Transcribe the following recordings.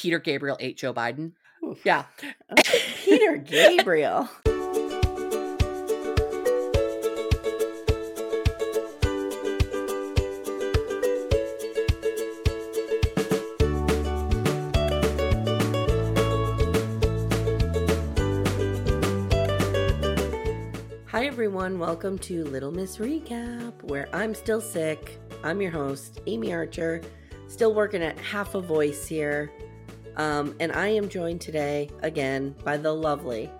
Peter Gabriel ate Joe Biden. Yeah. Peter Gabriel. Hi, everyone. Welcome to Little Miss Recap, where I'm still sick. I'm your host, Amye Archer, still working at half a voice here. Um, and I am joined today again by the lovely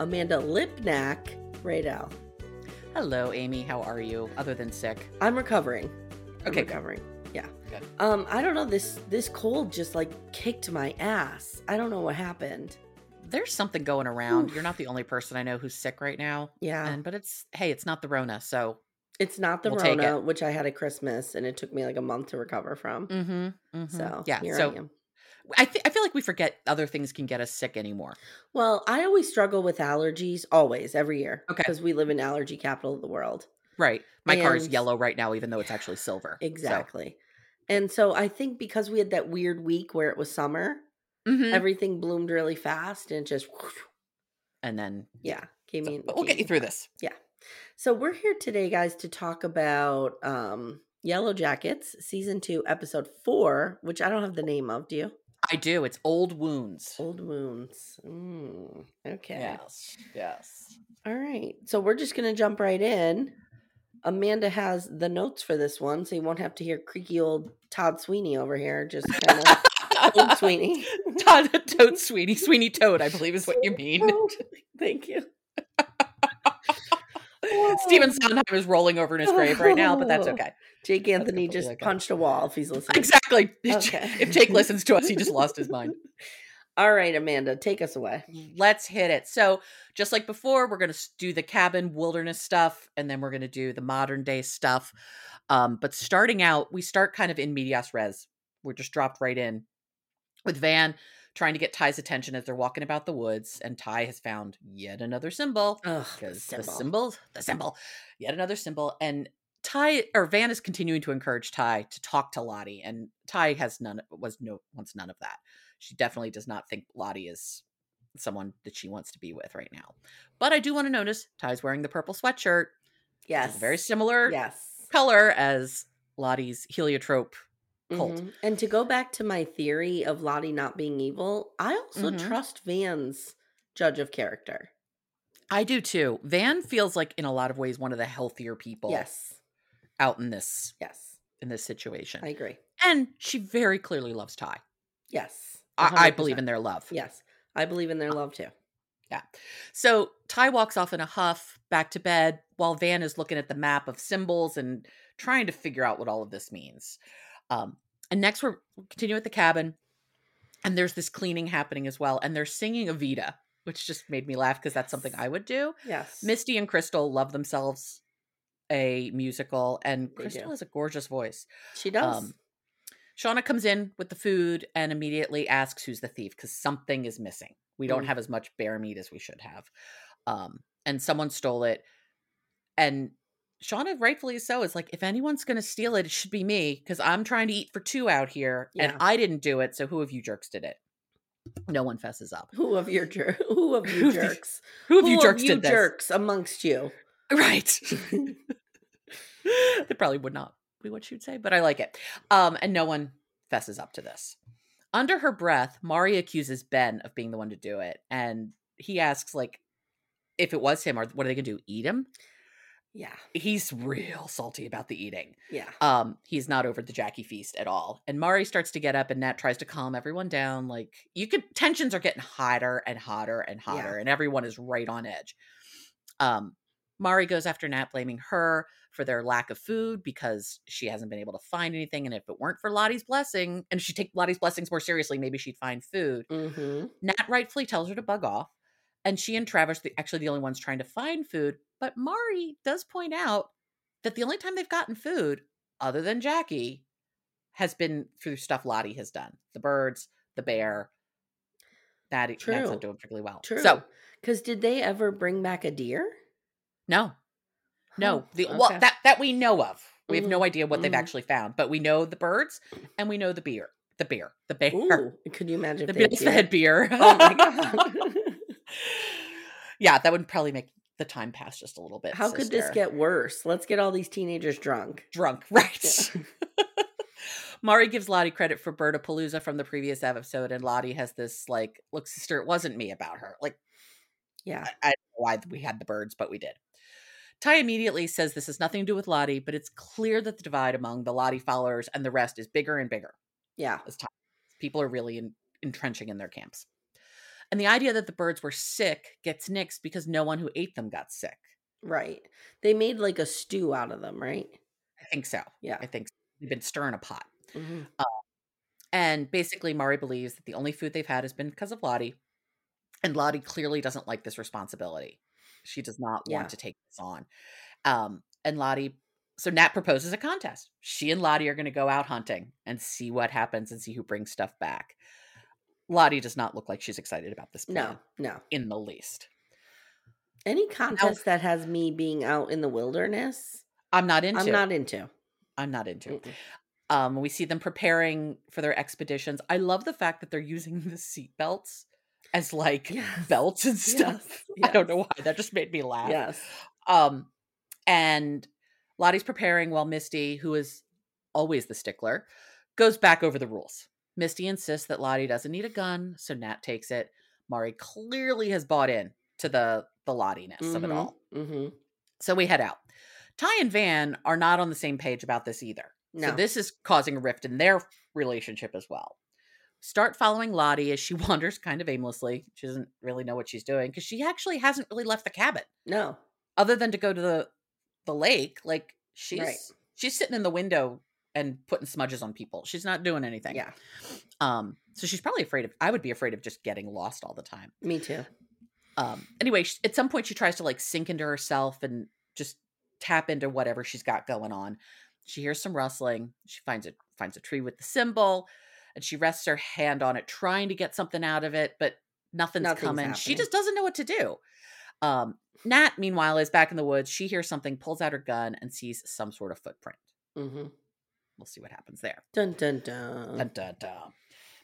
Amanda Lipnack Radel. Hello, Amye. How are you? Other than sick. I'm recovering. I'm Okay, recovering. Yeah. Good. Um, I don't know. This this cold just like kicked my ass. I don't know what happened. There's something going around. You're not the only person I know who's sick right now. Yeah. And but it's hey, it's not the Rona, so It's not the We'll Rona, which I had at Christmas, and it took me like a month to recover from. mm-hmm, So yeah. here so I. I th- I feel like we forget other things can get us sick anymore. Well, I always struggle with allergies, always, every year. Okay. Because we live in allergy capital of the world. Right. My car is yellow right now, even though it's actually silver. So- Exactly. And so I think because we had that weird week where it was summer, Mhm. everything bloomed really fast and just, and then yeah, came so- in. we'll get you through this. So we're here today, guys, to talk about um, Yellowjackets, season two, episode four, which I don't have the name of. Do you? I do. It's old wounds. Old Wounds. Mm, okay. Yes. Yes. All right. So we're just going to jump right in. Amanda has the notes for this one, so you won't have to hear creaky old Todd Sweeney over here. Just kind of old Sweeney. Todd Toad Sweeney. Sweeney Toad, I believe is what you mean. Thank you. Stephen Sondheim is rolling over in his grave right now, but that's okay. Jake Anthony just okay. punched a wall if he's listening. Exactly. Okay. If Jake listens to us, he just lost his mind. All right, Amanda, take us away. Let's hit it. So, just like before, we're going to do the cabin wilderness stuff, and then we're going to do the modern day stuff. Um, but starting out, we start kind of in medias res. We're just dropped right in with Van trying to get Tai's attention as they're walking about the woods, and Tai has found yet another symbol. Ugh, the because the symbol. symbol, the symbol, yet another symbol. And Tai or Van is continuing to encourage Tai to talk to Lottie, and Tai has none was no wants none of that. She definitely does not think Lottie is someone that she wants to be with right now. But I do want to notice Tai's wearing the purple sweatshirt. Yes. very similar Yes. color as Lottie's heliotrope cult. Mhm. And to go back to my theory of Lottie not being evil, I also Mhm. trust Van's judge of character. I do too. Van feels like in a lot of ways one of the healthier people Yes. out in this Yes. in this situation. I agree. and she very clearly loves Tai. Yes. I, I believe in their love. Yes. I believe in their love too. Yeah. So Tai walks off in a huff back to bed while Van is looking at the map of symbols and trying to figure out what all of this means. Um, and next we're we'll continue at the cabin, and there's this cleaning happening as well, and they're singing Evita, which just made me laugh because that's something I would do. Yes. Misty and Crystal love themselves a musical, and Crystal has a gorgeous voice. She does. Um, Shauna comes in with the food and immediately asks who's the thief because something is missing. We don't Mm. have as much bear meat as we should have. Um, and someone stole it. And Shauna, rightfully so, is like, if anyone's going to steal it, it should be me because I'm trying to eat for two out here Yeah. and I didn't do it. So who of you jerks did it? No one fesses up. who of your jer- who of you jerks? Who of you jerks you did this? jerks amongst you? Right. that probably would not be what she'd say, but I like it. Um, and no one fesses up to this. Under her breath, Mari accuses Ben of being the one to do it, and he asks, like, if it was him, or what are they gonna do? Eat him? Yeah, He's real salty about the eating. yeah. Um, he's not over the Jackie feast at all. And Mari starts to get up, and Nat tries to calm everyone down. Like you could, tensions are getting hotter and hotter and hotter, and everyone is right on edge. Um, Mari goes after Nat, blaming her for their lack of food because she hasn't been able to find anything. And if it weren't for Lottie's blessing, and if she take Lottie's blessings more seriously, maybe she'd find food. Mm-hmm. Nat rightfully tells her to bug off, and she and Travis the actually the only ones trying to find food. But Mari does point out that the only time they've gotten food, other than Jackie, has been through stuff Lottie has done. The birds, the bear. That True. not doing particularly well. True. So because did they ever bring back a deer? no, no. The well that that we know of. We have no Mhm, idea what they've mhm. actually found, but we know the birds and we know the beer. The beer. The bear. Ooh, could you imagine the had fed beer. Oh my god! Yeah, that would probably make the time pass just a little bit. How could this get worse? Let's get all these teenagers drunk. drunk? Right. Mari gives Lottie credit for Berta Palooza from the previous episode, and Lottie has this like, "Look, sister, it wasn't me about her. Like, Yeah, I, I don't know why we had the birds, but we did." Tai immediately says this has nothing to do with Lottie, but it's clear that the divide among the Lottie followers and the rest is bigger and bigger. yeah. as time. People are really in, entrenching in their camps. And the idea that the birds were sick gets nixed because no one who ate them got sick. Right. They made like a stew out of them, right? I think so. Yeah. I think so. they've been stirring a pot. Mhm. And basically, Mari believes that the only food they've had has been because of Lottie. And Lottie clearly doesn't like this responsibility. She does not Yeah. want to take this on. Um, and Lottie, so Nat proposes a contest. She and Lottie are going to go out hunting and see what happens and see who brings stuff back. Lottie does not look like she's excited about this plan No, no. in the least. Any contest that has me being out in the wilderness, I'm not into. I'm not into. I'm not into. Mm-mm. Um, we see them preparing for their expeditions. I love the fact that they're using the seat belts as like Yes. belts and stuff. Yes. I don't know why. That just made me laugh. Yes. Um, and Lottie's preparing while Misty, who is always the stickler, goes back over the rules. Misty insists that Lottie doesn't need a gun, so Nat takes it. Mari clearly has bought in to the the Lottiness of it all. Mm-hmm. So we head out. Tai and Van are not on the same page about this either. No. So this is causing a rift in their relationship as well. Start following Lottie as she wanders kind of aimlessly. She doesn't really know what she's doing because she actually hasn't really left the cabin No. other than to go to the the lake. Like she's Right. she's sitting in the window and putting smudges on people. She's not doing anything. Yeah. Um. So she's probably afraid of. I would be afraid of just getting lost all the time Me too. um anyway sh- at some point she tries to like sink into herself and just tap into whatever she's got going on she hears some rustling she finds it finds a tree with the symbol and she rests her hand on it trying to get something out of it but nothing's, Nothing's coming she just doesn't know what to do um nat meanwhile is back in the woods she hears something pulls out her gun and sees some sort of footprint Mm-hmm. We'll see what happens there Dun dun dun. Dun, dun, dun.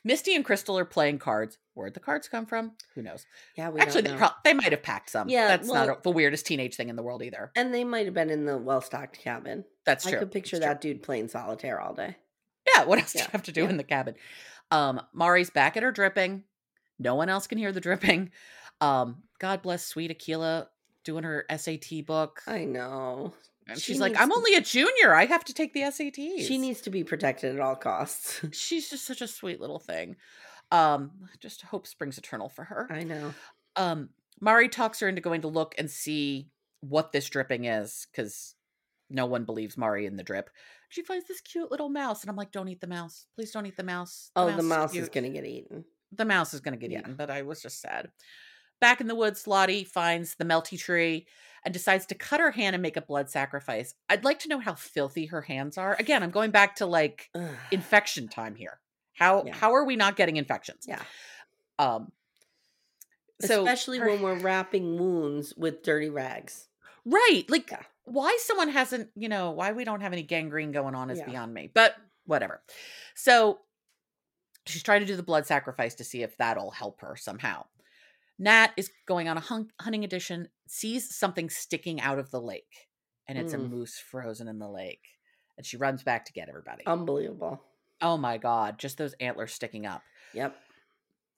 misty and crystal are playing cards where'd the cards come from who knows Yeah, we Actually, don't they, pro- they might have packed some. Yeah, that's not a, the weirdest teenage thing in the world either. and they might have been in the well-stocked cabin. That's true. I could picture that dude playing solitaire all day. Yeah, what else do Yeah, you have to do yeah. in the cabin? Um, Mari's back at her dripping. No one else can hear the dripping. Um, God bless sweet Akilah doing her SAT book. I know. And she she's like, I'm to- only a junior. I have to take the SATs. She needs to be protected at all costs. She's just such a sweet little thing. Um, just hope springs eternal for her. I know. um Mari talks her into going to look and see what this dripping is because no one believes Mari in the drip. She finds this cute little mouse, and I'm like, "Don't eat the mouse, please! Don't eat the mouse." Oh, the mouse is cute. going to get eaten. The mouse is gonna get Yeah. eaten, but I was just sad. Back in the woods, Lottie finds the melty tree, and decides to cut her hand and make a blood sacrifice. I'd like to know how filthy her hands are. Again, I'm going back to like Ugh. infection time here. How Yeah. how are we not getting infections? yeah. Um so Especially her- when we're wrapping wounds with dirty rags. Right. Like Yeah. why someone hasn't, you know, why we don't have any gangrene going on is Yeah. beyond me. But whatever. So she's trying to do the blood sacrifice to see if that'll help her somehow. Nat is going on a hun- hunting edition, sees something sticking out of the lake, and it's a Mm. moose frozen in the lake. And she runs back to get everybody. Unbelievable. oh my god, just those antlers sticking up. Yep.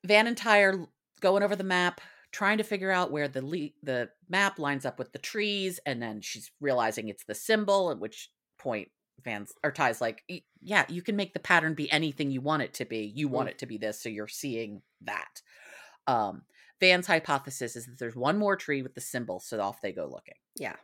Van and Tai are going over the map, trying to figure out where the le- the map lines up with the trees, and then she's realizing it's the symbol. At which point, Van's or Tai's like, "Yeah, you can make the pattern be anything you want it to be. You want Mm. it to be this, so you're seeing that." Um, Van's hypothesis is that there's one more tree with the symbol, so off they go looking. Yeah.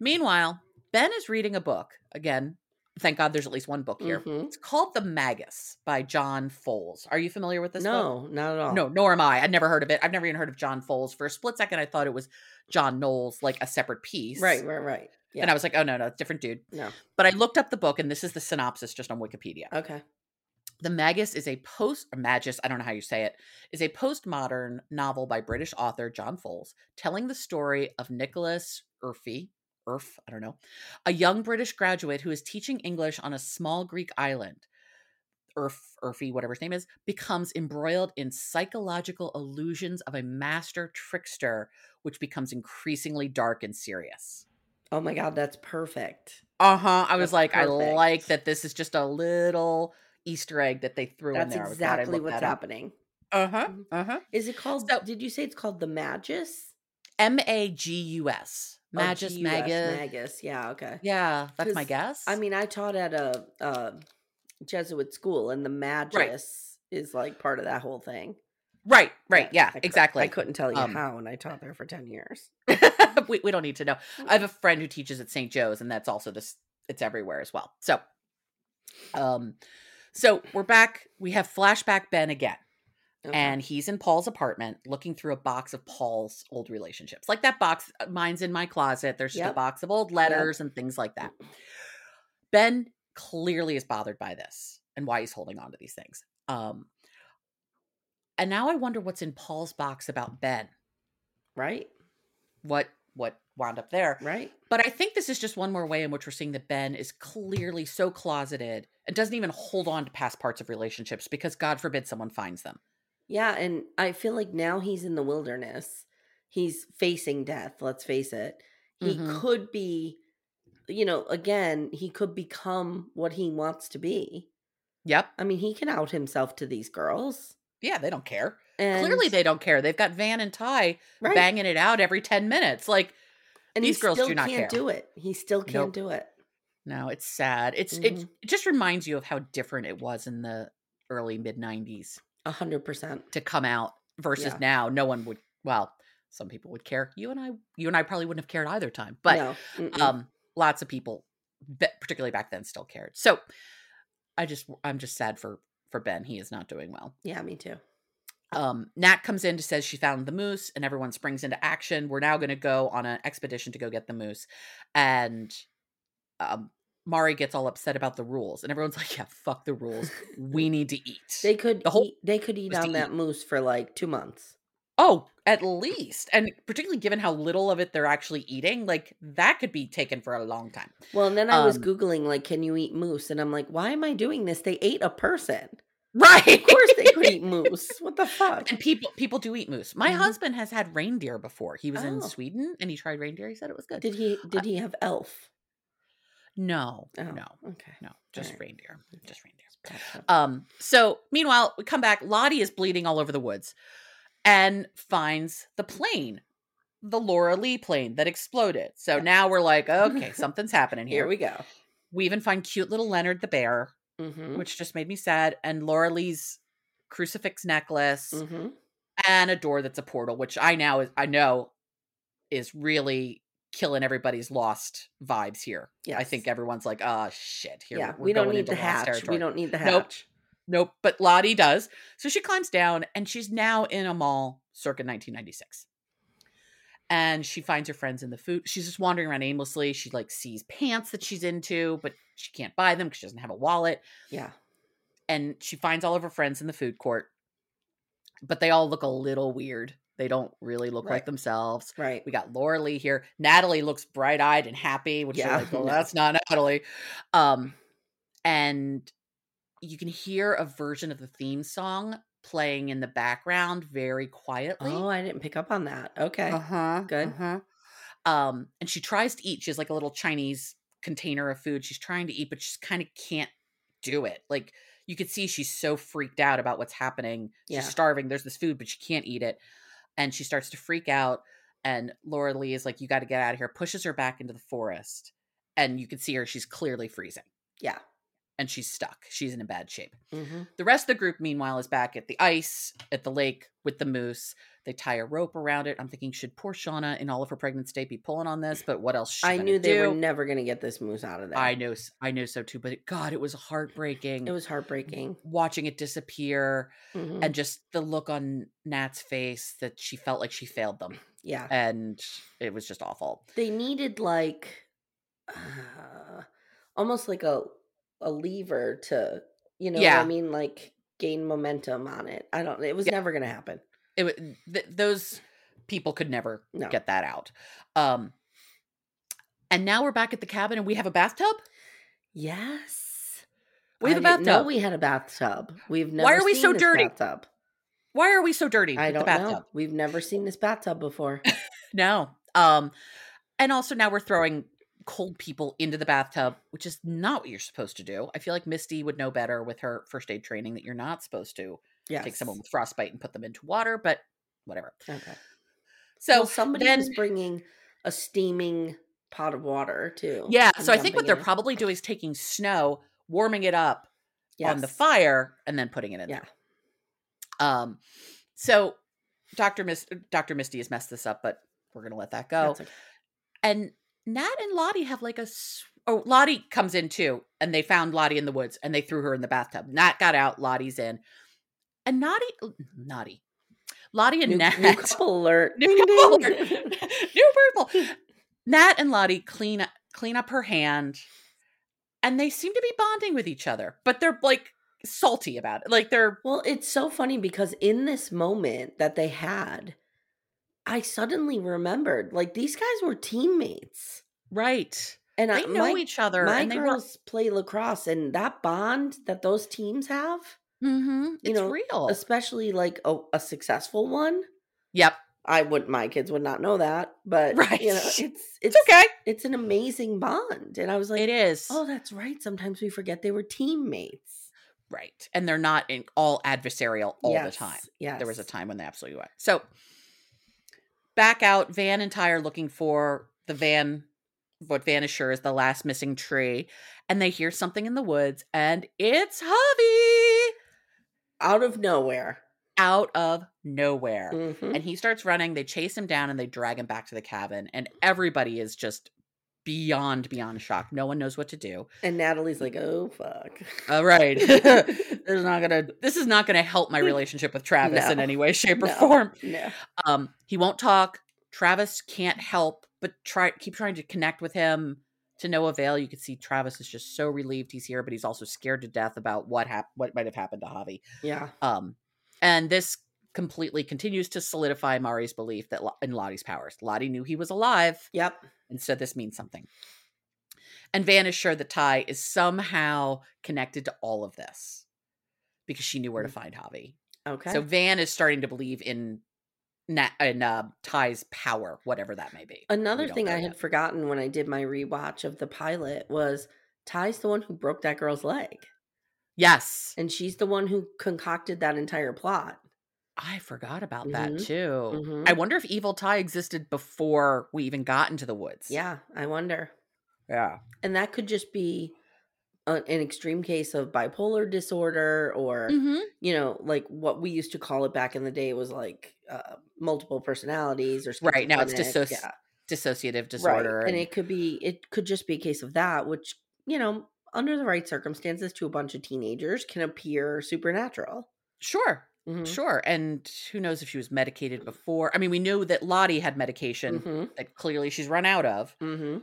Meanwhile, Ben is reading a book again. Thank God, there's at least one book here. Mhm. It's called The Magus by John Fowles. Are you familiar with this book? No, not at all. No, nor am I. I'd never heard of it. I've never even heard of John Fowles. For a split second, I thought it was John Knowles, like a separate piece. Right, right, right. Yeah. And I was like, oh, no, no, it's different dude. no. But I looked up the book, and this is the synopsis just on Wikipedia. Okay. The Magus is a post, or Magus, I don't know how you say it, is a postmodern novel by British author John Fowles telling the story of Nicholas Urfe, Urf, I don't know, a young British graduate who is teaching English on a small Greek island. Urf, Urfy, whatever his name is, becomes embroiled in psychological illusions of a master trickster, which becomes increasingly dark and serious. Oh my god, that's perfect. Uh huh. I was That's like, I like that this is just a little Easter egg that they threw in there. I was glad I exactly what's that happening. Uh huh. Mhm. Uh huh. Is it called So- did you say it's called the Magus? M A G U S. Oh, Magus, G-U-S, Magus. Magus. Yeah, okay. Yeah, that's my guess. I mean, I taught at a, a Jesuit school and the Magus is like part of that whole thing. right, right. Yeah, I cou- exactly. I couldn't tell you Um, how and I taught there for 10 years. we, we don't need to know. I have a friend who teaches at St. Joe's, and that's also this. It's everywhere as well. So, um, so we're back. We have flashback Ben again. Okay. and he's in Paul's apartment looking through a box of Paul's old relationships. Like that box, uh, mine's in my closet. There's just a box of old letters and things like that. Ben clearly is bothered by this and why he's holding on to these things. Um, and now I wonder what's in Paul's box about Ben. right? What what wound up there? Right? But I think this is just one more way in which we're seeing that Ben is clearly so closeted and doesn't even hold on to past parts of relationships because God forbid someone finds them. Yeah, and I feel like now he's in the wilderness. He's facing death, let's face it. He Mhm. could be you know, again, he could become what he wants to be. Yep. I mean, he can out himself to these girls. Yeah, they don't care. And Clearly, they don't care. They've got Van and Tai right. banging it out every 10 minutes. Like, and these girls do not can't care. do it. He still can't Nope. do it. no, it's sad. It's it, Mhm. it just reminds you of how different it was in the early mid 90s A hundred percent. to come out versus Yeah. now. No one would, well, some people would care. You and I, you and I probably wouldn't have cared either time, but no. um, lots of people, particularly back then, still cared. So I just, I'm just sad for for Ben. He is not doing well. yeah, me too. Um, Nat comes in to says she found the moose, and everyone springs into action. We're now going to go on an expedition to go get the moose, and um, Mari gets all upset about the rules, and everyone's like, "Yeah, fuck the rules. We need to eat." They could The whole eat, they could eat on that eat. moose for like two months. oh, at least, and particularly given how little of it they're actually eating, like that could be taken for a long time. Well, and then I was Um, googling like, can you eat moose? And I'm like, why am I doing this? They ate a person. Right? Of course they could eat moose. What the fuck? And people people do eat moose. My Mhm. husband has had reindeer before. He was in Oh. Sweden and he tried reindeer. He said it was good. Did he did he have elf? no, Oh, no, Okay. no, just Alright. reindeer, just reindeer. Gotcha. Um, so meanwhile, we come back. Lottie is bleeding all over the woods and finds the plane, the Laura Lee plane that exploded. So now we're like, okay, something's happening here. Here we go. We even find cute little Leonard the bear, Mm-hmm. which just made me sad, and Laura Lee's crucifix necklace Mm-hmm. and a door that's a portal, which I now is I know is really killing everybody's lost vibes here. I think everyone's like, oh shit, here Yeah, we don't need the hatch. territory. We don't need the hatch. Nope, Nope. but Lottie does. So she climbs down and she's now in a mall circa 1996. And she finds her friends in the food. She's just wandering around aimlessly. She like sees pants that she's into, but she can't buy them because she doesn't have a wallet. Yeah. And she finds all of her friends in the food court, but they all look a little weird. They don't really look like themselves. Right. We got Laura Lee here. Natalie looks bright eyed and happy, which Yeah, is like, well, that's not Natalie. Um, and you can hear a version of the theme song playing in the background very quietly. Oh, I didn't pick up on that. Okay. Uh-huh. Good. uh-huh. Um, and she tries to eat. She has like a little Chinese container of food. She's trying to eat, but she just kind of can't do it. Like you could see she's so freaked out about what's happening. She's Yeah. starving. There's this food, but she can't eat it. And she starts to freak out. And Laura Lee is like, You got to get out of here, pushes her back into the forest. And you can see her, she's clearly freezing Yeah. And she's stuck. She's in a bad shape. hmm The rest of the group, meanwhile, is back at the ice at the lake with the moose. They tie a rope around it. I'm thinking, should poor Shauna, in all of her pregnant state, be pulling on this? But what else? she I knew they do? were never going to get this moose out of there. I know, I know so too. But God, it was heartbreaking. It was heartbreaking. watching it disappear, Mhm. and just the look on Nat's face that she felt like she failed them, yeah. and it was just awful. They needed like uh, almost like a a lever to, you know what Yeah. I mean, like gain momentum on it. I don't it was Yeah. never going to happen. It th- those people could never No. get that out. Um, and now we're back at the cabin, and we have a bathtub. Yes. We have I a didn't know we had a bathtub. We've never Why are we seen so dirty? Bathtub. Why are we so dirty I with don't the bathtub? know. We've never seen this bathtub before. No. Um, and also now we're throwing cold people into the bathtub, which is not what you're supposed to do. I feel like Misty would know better with her first aid training that you're not supposed to yes. take someone with frostbite and put them into water, but whatever. Okay. So well, somebody then, was bringing a steaming pot of water too. yeah. So I think what they're in probably doing is taking snow, warming it up on the fire, and then putting it in Yeah. there. Um, so Doctor Mis- Doctor Misty has messed this up, but we're gonna let that go. Okay. and Nat and Lottie have like a s- oh Lottie comes in too, and they found Lottie in the woods and they threw her in the bathtub. Nat got out, Lottie's in, and Naughty, Naughty, Lottie and New, Nat, new couple alert. New couple alert. new purple. Nat and Lottie clean clean up her hand, and they seem to be bonding with each other, but they're like salty about it. Like they're Well, it's so funny because in this moment that they had, I suddenly remembered like these guys were teammates. right. And They I, know my, each other, My and they were. girls play lacrosse, and that bond that those teams have, Mm-hmm, you it's know, real. especially like a, a successful one. Yep. I would my kids would not know that, but Right. you know, it's it's It's okay. It's an amazing bond, and I was like, it is. oh, that's right. Sometimes we forget they were teammates Right. And they're not in all adversarial all the time. Yeah. There was a time when they absolutely were. So back out, Van and Tai are looking for the van, what Vanisher is the last missing tree. And they hear something in the woods, and it's Javi out of nowhere. out of nowhere. Mhm. And he starts running. They chase him down and they drag him back to the cabin. And everybody is just beyond, beyond shocked. No one knows what to do. And Natalie's like, oh fuck. All right. this is not gonna this is not gonna help my relationship with Travis in any way, shape, or No. form. no. Um, he won't talk. Travis can't help but try keep trying to connect with him to no avail. You can see Travis is just so relieved he's here, but he's also scared to death about what hap- what might have happened to Javi. Yeah. Um, and this completely continues to solidify Mari's belief that in Lottie's powers. Lottie knew he was alive, Yep. And so this means something. And Van is sure that Tai is somehow connected to all of this because she knew where to find Javi. Okay. So Van is starting to believe in Na- in uh, Tai's power, whatever that may be. Another thing I had forgotten when I did my rewatch of the pilot was Tai's the one who broke that girl's leg. Yes, And she's the one who concocted that entire plot. I forgot about that Mhm, too. mhm. I wonder if Evil Tai existed before we even got into the woods. Yeah, I wonder. yeah. And that could just be a, an extreme case of bipolar disorder or, Mm-hmm. you know, like what we used to call it back in the day was like uh, multiple personalities or Right, now it's dissoci- yeah. Dissociative disorder. Right. And it could be it could just be a case of that, which, you know, under the right circumstances to a bunch of teenagers can appear supernatural. Sure. Mhm. Sure. And who knows if she was medicated before? I mean, we knew that Lottie had medication Mhm. that clearly she's run out of, Mhm.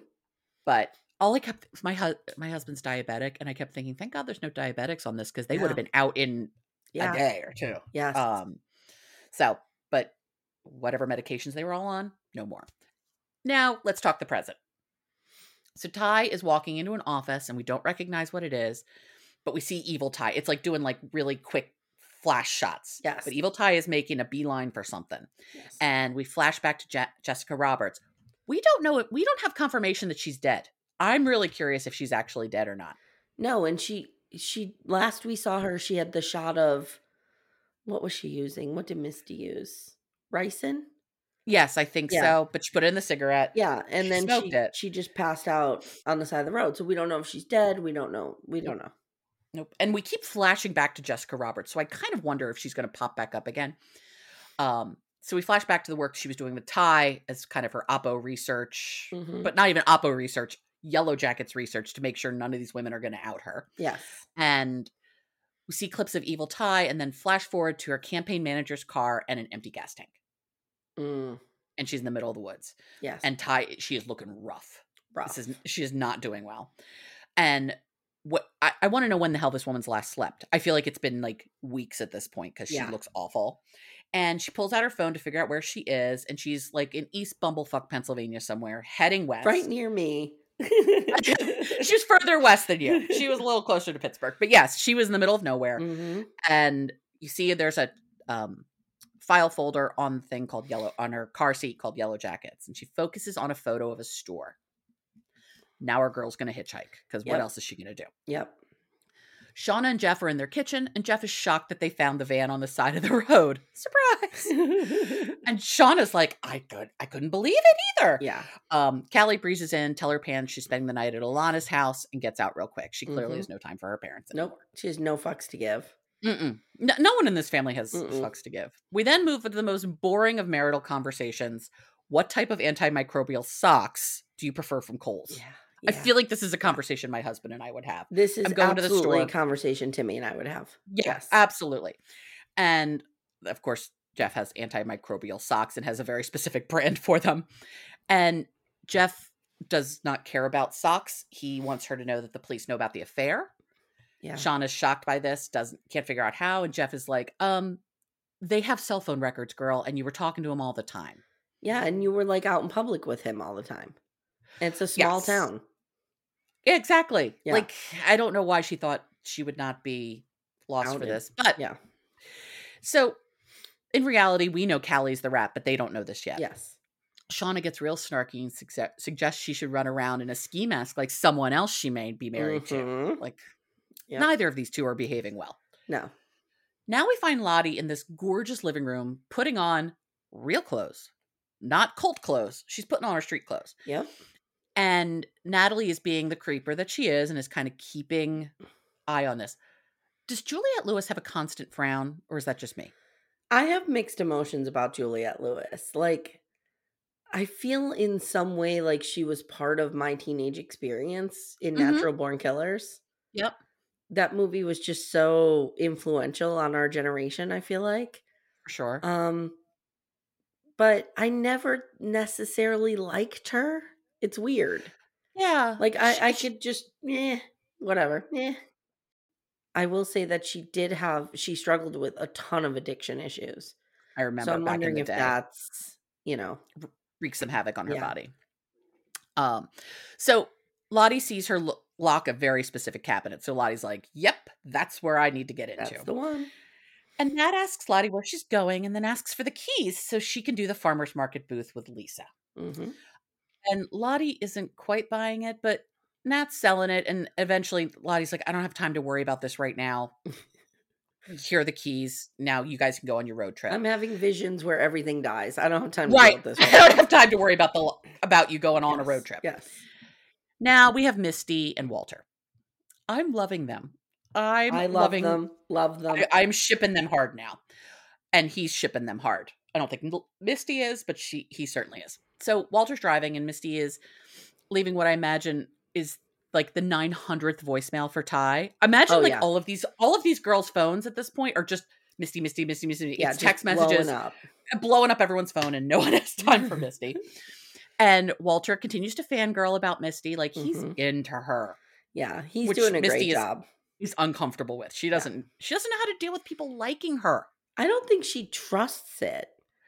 but all I kept my hu- my husband's diabetic, and I kept thinking, thank God there's no diabetics on this because they would have been out in Yeah. a day or two. Yes. Um, so, but whatever medications they were all on, no more. Now let's talk the present. So Tai is walking into an office, and we don't recognize what it is, but we see Evil Tai. It's like doing like really quick flash shots. Yes. But Evil Tai is making a beeline for something, Yes. and we flash back to Je- Jessica Roberts. We don't know. We don't have confirmation that she's dead. I'm really curious if she's actually dead or not. No, and she she last we saw her, she had the shot of what was she using? What did Misty use? Ricin? Yes, I think Yeah. so. But she put it in the cigarette. Yeah, and She then she it. she just passed out on the side of the road. So we don't know if she's dead. We don't know. We don't know. Nope. And we keep flashing back to Jessica Roberts. So I kind of wonder if she's going to pop back up again. Um, so we flash back to the work she was doing with Tai as kind of her Oppo research, Mhm. but not even Oppo research, Yellowjackets research to make sure none of these women are going to out her. Yes. And we see clips of Evil Tai and then flash forward to her campaign manager's car and an empty gas tank. Mm, And she's in the middle of the woods. yes. And Tai, she is looking rough. rough. This is she is not doing well. And what I, I want to know when the hell this woman's last slept. I feel like it's been like weeks at this point because she Yeah. looks awful. And she pulls out her phone to figure out where she is, and she's like in East Bumblefuck, Pennsylvania, somewhere, heading west. right near me. she was further west than you. She was a little closer to Pittsburgh, but yes, she was in the middle of nowhere. Mhm. And you see, there's a um, file folder on the thing called Yellow on her car seat called Yellowjackets, and she focuses on a photo of a store. Now our girl's going to hitchhike because what else is she going to do? Yep. Shauna and Jeff are in their kitchen, and Jeff is shocked that they found the van on the side of the road. Surprise! and Shauna's like, I could, I couldn't believe it either. yeah. Um, Callie breezes in, tell her parents she's spending the night at Alana's house, and gets out real quick. She clearly Mhm. has no time for her parents. Nope. She has no fucks to give. Mm-mm. No, no one in this family has Mm-mm. fucks to give. We then move to the most boring of marital conversations. What type of antimicrobial socks do you prefer from Kohl's? Yeah. I feel like this is a conversation my husband and I would have. this is I'm going to the absolutely store. a conversation Timmy and I would have. Yeah, Yes. absolutely. And of course, Jeff has antimicrobial socks and has a very specific brand for them. And Jeff does not care about socks. He wants her to know that the police know about the affair. Yeah. Sean is shocked by this, doesn't can't figure out how, and Jeff is like, um, they have cell phone records, girl, and you were talking to him all the time. Yeah, and you were like out in public with him all the time. And it's a small Yes. town. Yeah, exactly. Yeah. Like, I don't know why she thought she would not be lost for this. But Yeah. so in reality, we know Callie's the rat, but they don't know this yet. Yes. Shauna gets real snarky and suggest- suggests she should run around in a ski mask like someone else she may be married to. Mhm. Like, Yep. neither of these two are behaving well. No. Now we find Lottie in this gorgeous living room putting on real clothes, not cult clothes. She's putting on her street clothes. Yep. And Natalie is being the creeper that she is and is kind of keeping eye on this. Does Juliette Lewis have a constant frown, or is that just me? I have mixed emotions about Juliette Lewis. Like, I feel in some way like she was part of my teenage experience in Mhm. Natural Born Killers. Yep. That movie was just so influential on our generation, I feel like. For sure. Um but I never necessarily liked her. It's weird. yeah. Like I I could just eh, whatever. Eh. I will say that she did have she struggled with a ton of addiction issues. I remember So I'm back in wondering the if day. that's, you know, wreaks some havoc on her Yeah. body. Um, so Lottie sees her lo- lock a very specific cabinet. So Lottie's like, "Yep, that's where I need to get into." that's the one. And Nat asks Lottie where she's going, and then asks for the keys so she can do the farmers market booth with Lisa. hmm And Lottie isn't quite buying it, but Nat's selling it. And eventually, Lottie's like, "I don't have time to worry about this right now. Here are the keys. Now you guys can go on your road trip." I'm having visions where everything dies. I don't have time to right. deal with I don't have time to worry about the about you going on a road trip. Yes. Now we have Misty and Walter. I'm loving them. I'm I love loving them. Love them. I, I'm shipping them hard now, and he's shipping them hard. I don't think Misty is, but she he certainly is. So Walter's driving, and Misty is leaving what I imagine is like the 900th voicemail for Tai. Imagine Oh, like yeah. all of these all of these girls' phones at this point are just Misty, Misty, Misty, Misty. Yeah, text blowing messages up. blowing up everyone's phone and no one has time for Misty. And Walter continues to fangirl about Misty, like he's Mhm. into her. Yeah, he's doing a Misty great is- job. He's uncomfortable with. She doesn't she doesn't know how to deal with people liking her. I don't think she trusts it.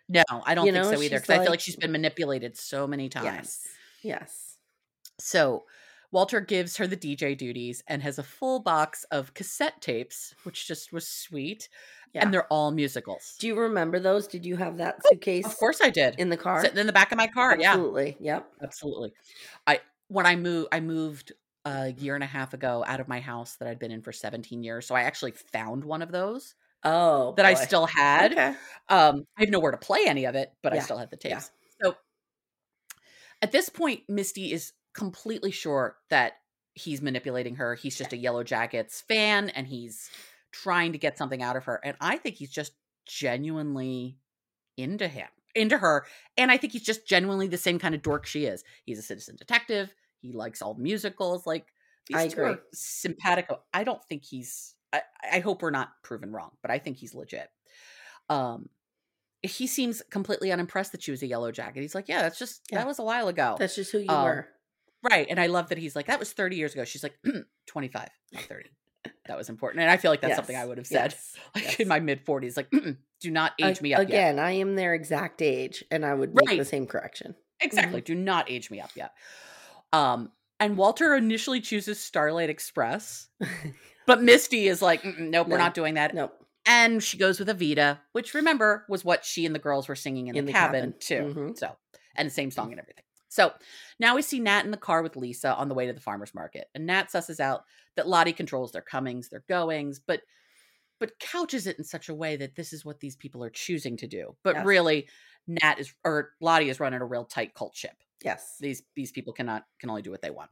No, I don't You think know, so either. Because I feel like- like she's been manipulated so many times. Yes. Yes. So Walter gives her the DJ duties and has a full box of cassette tapes, which just was sweet. Yeah. And they're all musicals. Do you remember those? Did you have that oh, suitcase? Of course I did. In the car. Sitting in the back of my car. Yeah. Absolutely. Yep. absolutely i when i moved i moved a year and a half ago out of my house that i'd been in for 17 years so i actually found one of those Oh, that i still had Okay. um i have nowhere to play any of it but i still had the yeah. tapes. So at this point misty is completely sure that he's manipulating her. He's just a yellow jackets fan and he's trying to get something out of her and i think he's just genuinely into him into her and i think he's just genuinely the same kind of dork she is. He's a citizen detective. He likes all musicals. Like these I two are agree. simpatico. I don't think he's I, I hope we're not proven wrong but i think he's legit um he seems completely unimpressed that she was a yellow jacket he's like yeah that's just Yeah. that was a while ago That's just who you Um, were. right and i love that he's like that was 30 years ago she's like 25 not 30 that was important and i feel like that's something i would have said yes, like yes. in my mid 40s like do not age Ag- me up yet. Again, I am their exact age and I would make the same correction. Exactly. Do not age me up yet. Um, and Walter initially chooses Starlight Express, but Misty is like, "Mm-mm, nope, we're not doing that. Nope. And she goes with Evita, which remember was what she and the girls were singing in, In the, the cabin, cabin. too. Mhm. So, and the same song and everything. So now we see Nat in the car with Lisa on the way to the farmer's market. And Nat susses out that Lottie controls their comings, their goings, but but couches it in such a way that this is what these people are choosing to do. But Yes. really, Nat is or Lottie is running a real tight cult ship. Yes. these these people cannot can only do what they want.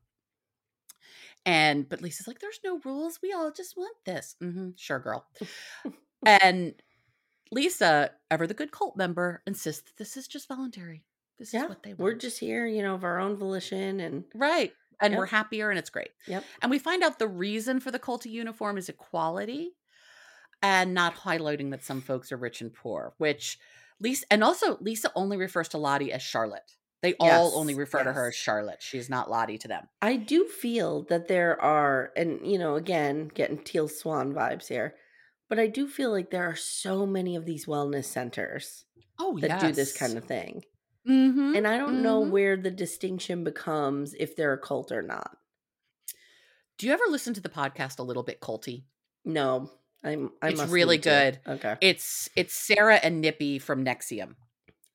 And but lisa's like there's no rules. We all just want this. Hmm sure girl. And lisa ever the good cult member insists that this is just voluntary. This Yeah. is what they want. We're just here, you know, of our own volition and right. And we're happier and it's great. Yep. and we find out the reason for the culty uniform is equality and not highlighting that some folks are rich and poor which lisa and also lisa only refers to lottie as charlotte they all Yes, only refer to her as yes. charlotte she's not lottie to them I do feel that there are, and you know, again, getting Teal Swan vibes here, but I do feel like there are so many of these wellness centers Oh, that do this kind of thing. Mm-hmm. And I don't know mhm. where the distinction becomes if they're a cult or not. Do you ever listen to the podcast a little bit culty? No, I'm. I It's must really good. Okay. It's it's Sarah and Nippy from NXIVM,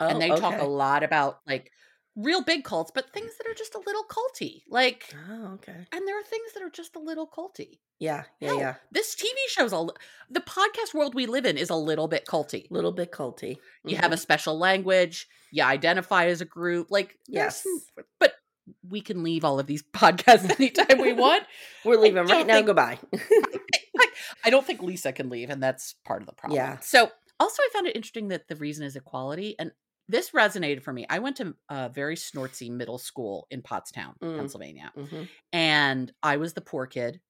Oh, and they talk a lot about like real big cults, but things that are just a little culty. Like, Oh, okay. and there are things that are just a little culty. Yeah, yeah, Hell, yeah. This TV show's a the podcast world we live in is a little bit culty. Little bit culty. You have a Mhm. special language. You identify as a group. Like, yes. some- but we can leave all of these podcasts anytime we want. We're leaving right now. think- Goodbye. I don't think Lisa can leave, and that's part of the problem. Yeah. So, also, I found it interesting that the reason is equality, and this resonated for me. I went to a very snortsy middle school in Pottstown, Mm. Pennsylvania, Mhm, and I was the poor kid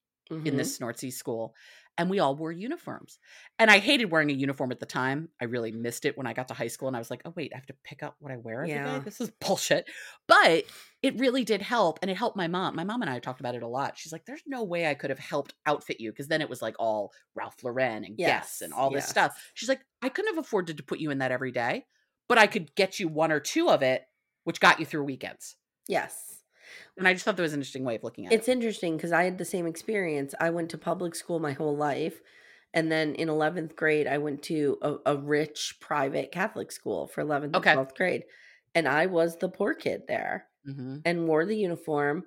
in mhm. this snortsy school, and we all wore uniforms. And I hated wearing a uniform at the time. I really missed it when I got to high school, and I was like, "Oh wait, I have to pick up what I wear every day. Yeah. This is bullshit." But it really did help, and it helped my mom. My mom and I talked about it a lot. She's like, "There's no way I could have helped outfit you because then it was like all Ralph Lauren and Guess and Yes, all this yes. stuff." She's like, "I couldn't have afforded to put you in that every day, but I could get you one or two of it, which got you through weekends." Yes. And I just thought that was an interesting way of looking at It's it. It's interesting because I had the same experience. I went to public school my whole life. And then in 11th grade, I went to a, a rich private Catholic school for 11th Okay. and 12th grade. And I was the poor kid there hmm and wore the uniform.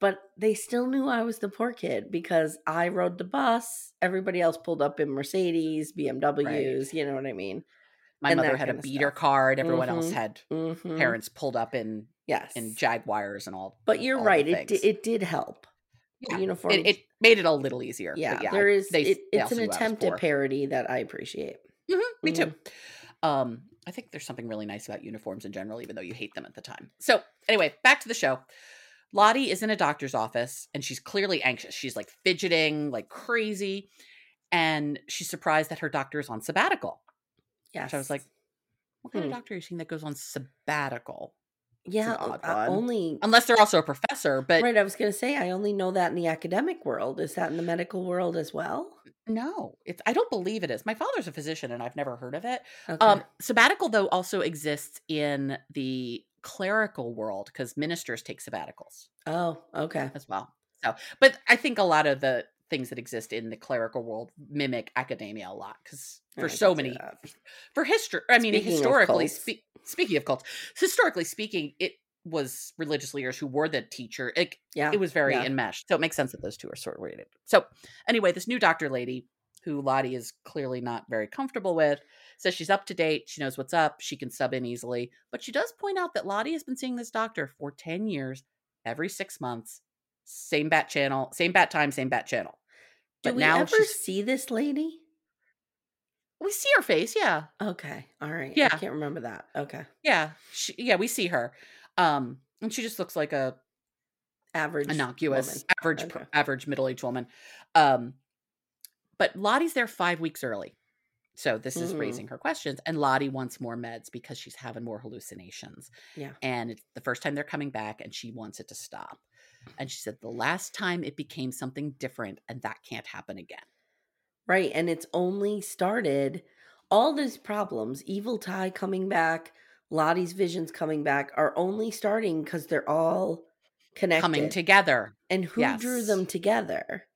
But they still knew I was the poor kid because I rode the bus. Everybody else pulled up in Mercedes, BMWs, you know what I mean? My and mother had a beater stuff. card. Everyone else Mhm. had Mhm. parents pulled up in Yes. in jaguars and all. but you're all right. It, things. it did help. Yeah, The uniforms. It, it made it a little easier. yeah, yeah, there is. They, it, they it's an knew I was attempt at parody that I appreciate. Mhm, me Mm-hmm. too. Um, I think there's something really nice about uniforms in general, even though you hate them at the time. So anyway, back to the show. Lottie is in a doctor's office and she's clearly anxious. She's like fidgeting like crazy. and she's surprised that her doctor is on sabbatical. Yes. So I was like, what kind Hmm. of doctor are you seeing that goes on sabbatical? yeah, only Unless they're also a professor, but right. I was going to say I only know that in the academic world. Is that in the medical world as well? no, it's I don't believe it is. My father's a physician and I've never heard of it. Okay. Um, sabbatical though also exists in the clerical world because ministers take sabbaticals oh, okay. as well. So, but I think a lot of the things that exist in the clerical world mimic academia a lot because for I so many for history i mean Speaking historically spe- speaking of cults historically speaking it was religious leaders who were the teacher it, Yeah. it was very yeah. enmeshed so it makes sense that those two are sort of related so anyway this new doctor lady who lottie is clearly not very comfortable with says she's up to date she knows what's up she can sub in easily but she does point out that lottie has been seeing this doctor for 10 years every six months same bat channel same bat time same bat channel Do but we now ever see this lady? we see her face yeah Okay. All right. Yeah. I can't remember that. Okay. Yeah, she, yeah, we see her, um, and she just looks like a Average. innocuous, woman. average, pr- Okay. average middle aged woman. Um, but Lottie's there five weeks early, so this is Mhm. raising her questions. And Lottie wants more meds because she's having more hallucinations, Yeah. and it's the first time they're coming back, and she wants it to stop. And she said the last time it became something different, and that can't happen again. Right. And it's only started all these problems, Evil Ty coming back, Lottie's visions coming back, are only starting because they're all connected. Coming together, and who drew them together?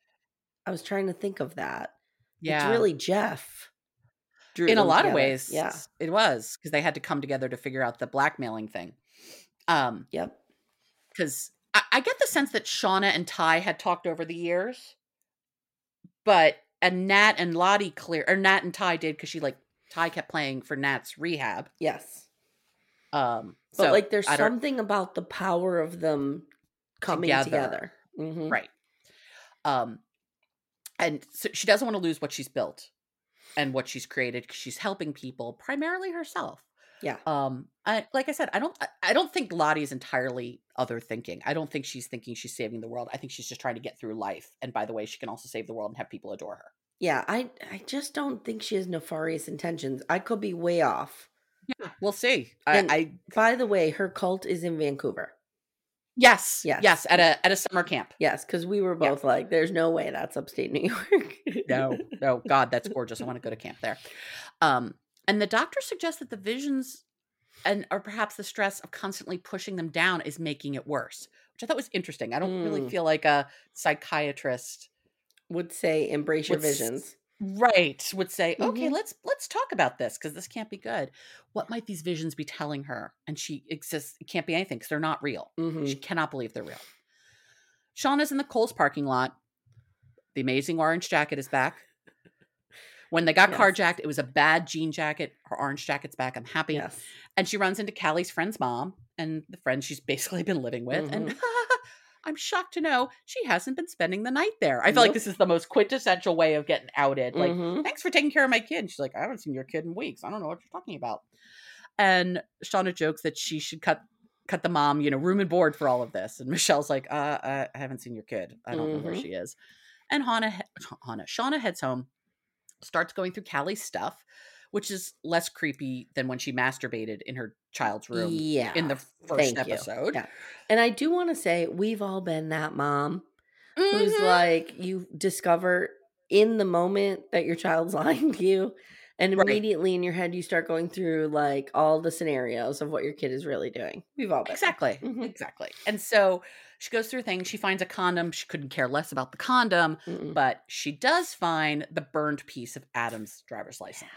I was trying to think of that. yeah, It's really Jeff. Drew in a lot of ways Yeah. it was because they had to come together to figure out the blackmailing thing um Yep. because I, I get the sense that shauna and ty had talked over the years but and nat and lottie clear or nat and ty did because she like ty kept playing for nat's rehab Yes. um But so like there's something about the power of them coming Together. together. Mhm. right um and so she doesn't want to lose what she's built and what she's created because she's helping people primarily herself Yeah. um I, like i said i don't I- don't think lottie is entirely other thinking i don't think she's thinking she's saving the world i think she's just trying to get through life and by the way she can also save the world and have people adore her Yeah, I I just don't think she has nefarious intentions. I could be way off. yeah we'll see I, I By the way, her cult is in Vancouver. yes Yes. yes at a at a summer camp Yes, because we were Yeah. both like, "There's no way that's upstate New York." no no god that's gorgeous i want to go to camp there um and the doctor suggests that the visions and or perhaps the stress of constantly pushing them down is making it worse which i thought was interesting. I don't really Mm. feel like a psychiatrist would say, "Embrace your visions." right would say okay Mhm. let's let's talk about this because this can't be good. What might these visions be telling her? And she exists it can't be anything because they're not real. Hmm she cannot believe they're real. Shauna is in the Kohl's parking lot. The amazing orange jacket is back when they got Yes. carjacked it was a bad jean jacket her orange jacket's back i'm happy Yes. and she runs into Callie's friend's mom and the friend she's basically been living with. And I'm shocked to know she hasn't been spending the night there. I feel like this is the most quintessential way of getting outed. Like, Mhm. thanks for taking care of my kid. And she's like, I haven't seen your kid in weeks. I don't know what you're talking about. And Shauna jokes that she should cut cut the mom, you know, room and board for all of this. And Michelle's like, uh, I haven't seen your kid. I don't know where Mhm. she is. And Hannah, he- Hannah, Shauna heads home, starts going through Callie's stuff, which is less creepy than when she masturbated in her child's room Yeah. in the first Thank episode. Yeah. And I do want to say we've all been that mom who's Mhm. like you discover in the moment that your child's lying to you and Right. immediately in your head you start going through like all the scenarios of what your kid is really doing. We've all been. Exactly. Mhm. Exactly. And so she goes through things. She finds a condom. She couldn't care less about the condom, Mm-mm. but she does find the burned piece of Adam's driver's license.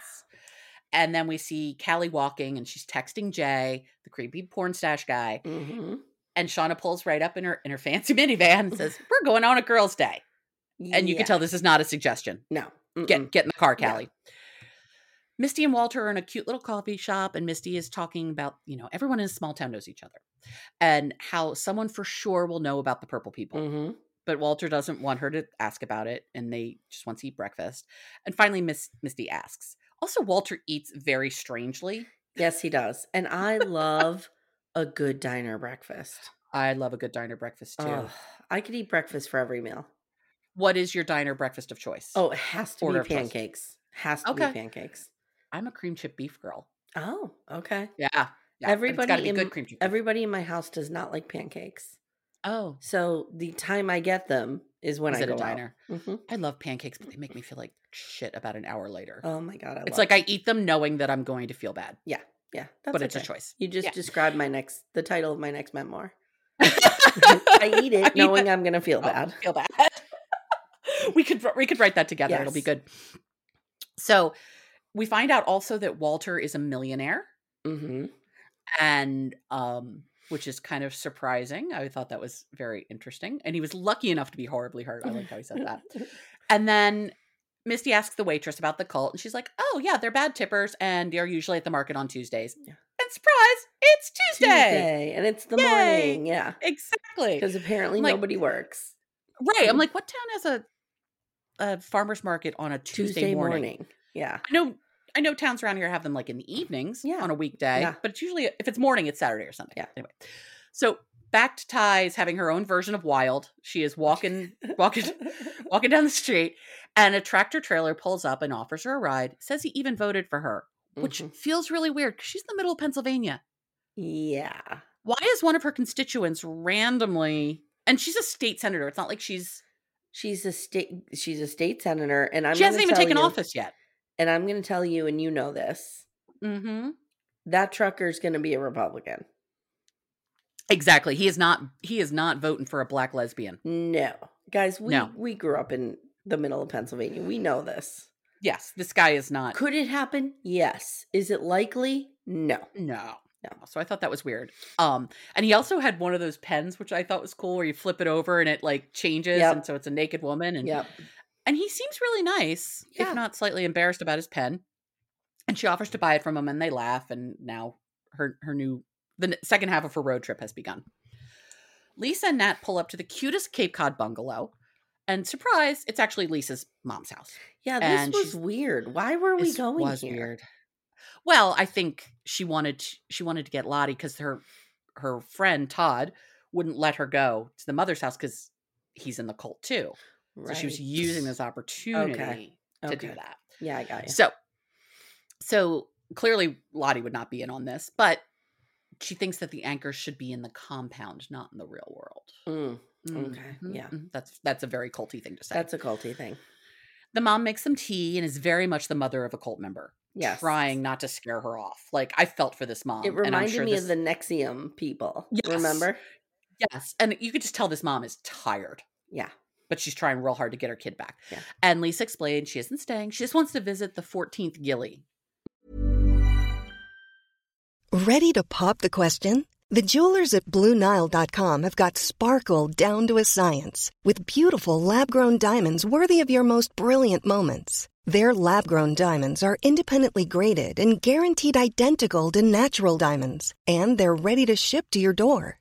And then we see Callie walking and she's texting Jay, the creepy porn stash guy. Mhm. And Shauna pulls right up in her in her fancy minivan and says, We're going on a girls' day. And you Yeah. can tell this is not a suggestion. no. Get Mm-mm. get in the car, Yeah. Misty and Walter are in a cute little coffee shop, and Misty is talking about, you know, everyone in a small town knows each other and how someone for sure will know about the purple people. Mhm. But Walter doesn't want her to ask about it, and they just want to eat breakfast. And finally, Miss Misty asks. Also, Walter eats very strangely. Yes, he does. And I love a good diner breakfast. I love a good diner breakfast too. Oh, I could eat breakfast for every meal. what is your diner breakfast of choice? Oh, it has to Order be pancakes. Has to Okay. be pancakes. I'm a cream chip beef girl. Oh, okay. Yeah. yeah. everybody it's got to be in good cream chip. beef. everybody in my house does not like pancakes. oh, So the time I get them is when Is I a go out. diner. Mhm. I love pancakes, but they make me feel like shit about an hour later. Oh my god, I it's like I eat them knowing that I'm going to feel bad, yeah, yeah. That's but it's a choice. You just Yeah. described my next the title of my next memoir. I eat it I knowing I'm gonna feel Oh, bad. feel bad. we could we could write that together. It'll be good. So we find out also that Walter is a millionaire, hmm and um, which is kind of surprising. I thought that was very interesting, and he was lucky enough to be horribly hurt. I like how he said that. And then Misty asks the waitress about the cult, and she's like, "Oh yeah, they're bad tippers, and they're usually at the market on Tuesdays." Yeah. And surprise, it's Tuesday. Tuesday, and it's the Yay! morning. Yeah, Exactly. because apparently I'm like- nobody works Right. I'm like, what town has a a farmer's market on a Tuesday, Tuesday morning? morning. Yeah, I know I know towns around here have them like in the evenings Yeah. on a weekday, Yeah. but it's usually if it's morning, it's Saturday or Sunday. Yeah. Anyway. So back to Ty is having her own version of wild. She is walking walking walking down the street and a tractor trailer pulls up and offers her a ride. Says he even voted for her, which Mhm. feels really weird because she's in the middle of Pennsylvania. yeah. Why is one of her constituents randomly and she's a state senator. It's not like she's She's a state. She's a state senator, and I'm. she hasn't even taken you- office yet. And I'm going to tell you, and you know this. Mm-hmm. That trucker's going to be a Republican. Exactly. He is not he is not voting for a black lesbian. No, guys, we No. we grew up in the middle of Pennsylvania. We know this. Yes, this guy is not. Could it happen? Yes. Is it likely? No. No. No. So I thought that was weird. Um, and he also had one of those pens, which I thought was cool, where you flip it over and it like changes, Yep. and so it's a naked woman. And Yep. And he seems really nice, Yeah. if not slightly embarrassed about his pen. And she offers to buy it from him, and they laugh. And now her her new the second half of her road trip has begun. Lisa and Nat pull up to the cutest Cape Cod bungalow, and surprise, it's actually Lisa's mom's house. Yeah, this And was weird. Why were we This going was here? weird. Well, I think she wanted to, she wanted to get Lottie because her her friend Todd wouldn't let her go to the mother's house because he's in the cult too. So she was using this opportunity to do that. Yeah, I got you. So, so clearly Lottie would not be in on this, but she thinks that the anchor should be in the compound, not in the real world. Mm, Okay, Mhm, yeah. mhm. that's that's a very culty thing to say. that's a culty thing. the mom makes some tea and is very much the mother of a cult member. Yes. trying not to scare her off. Like I felt for this mom. It and I'm reminded sure me this- of the NXIVM people. Yes. Remember? yes, and you could just tell this mom is tired, Yeah. But she's trying real hard to get her kid back. Yeah. And Lisa explained she isn't staying. She just wants to visit the 14th Gilly. Ready to pop the question? The jewelers at BlueNile.com have got sparkle down to a science with beautiful lab grown diamonds worthy of your most brilliant moments. Their lab grown diamonds are independently graded and guaranteed identical to natural diamonds, and they're ready to ship to your door.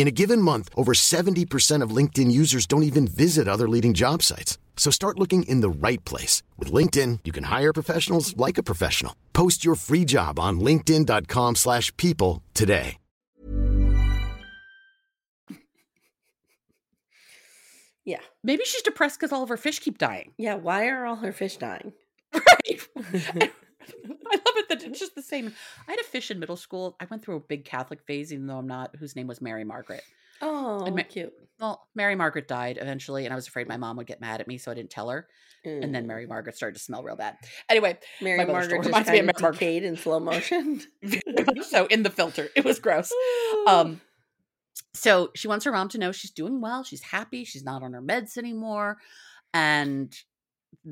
In a given month, over 70% of LinkedIn users don't even visit other leading job sites. So start looking in the right place. With LinkedIn, you can hire professionals like a professional. Post your free job on linkedin.com/people slash people today. Yeah. Maybe she's depressed because all of her fish keep dying. Yeah. Why are all her fish dying? Right. I love it that it's just the same. I had a fish in middle school. I went through a big Catholic phase, even though I'm not, whose name was Mary Margaret. Oh, ma- cute. Well, Mary Margaret died eventually, and I was afraid my mom would get mad at me, so I didn't tell her. And then Mm. Mary Margaret started to smell real bad. Anyway, Mary Margaret just reminds me of kind of Mary decayed in slow motion. so in the filter. It was gross. Um, so she wants her mom to know she's doing well, she's happy, she's not on her meds anymore, and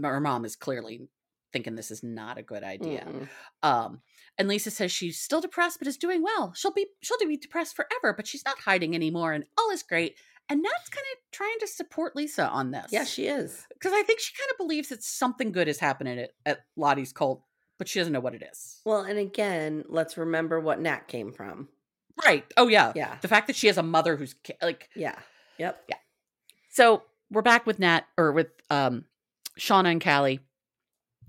her mom is clearly thinking this is not a good idea. Mm-mm. Um, and Lisa says she's still depressed, but is doing well. She'll be she'll be depressed forever, but she's not hiding anymore, and all is great. And Nat's kind of trying to support Lisa on this. Yeah, she is. Because I think she kind of believes that something good is happening at, at Lottie's cult, but she doesn't know what it is. Well, and again, let's remember what Nat came from. Right. Oh, yeah. Yeah. The fact that she has a mother who's like, Yeah. Yep. Yeah. So we're back with Nat or with um Shauna and Callie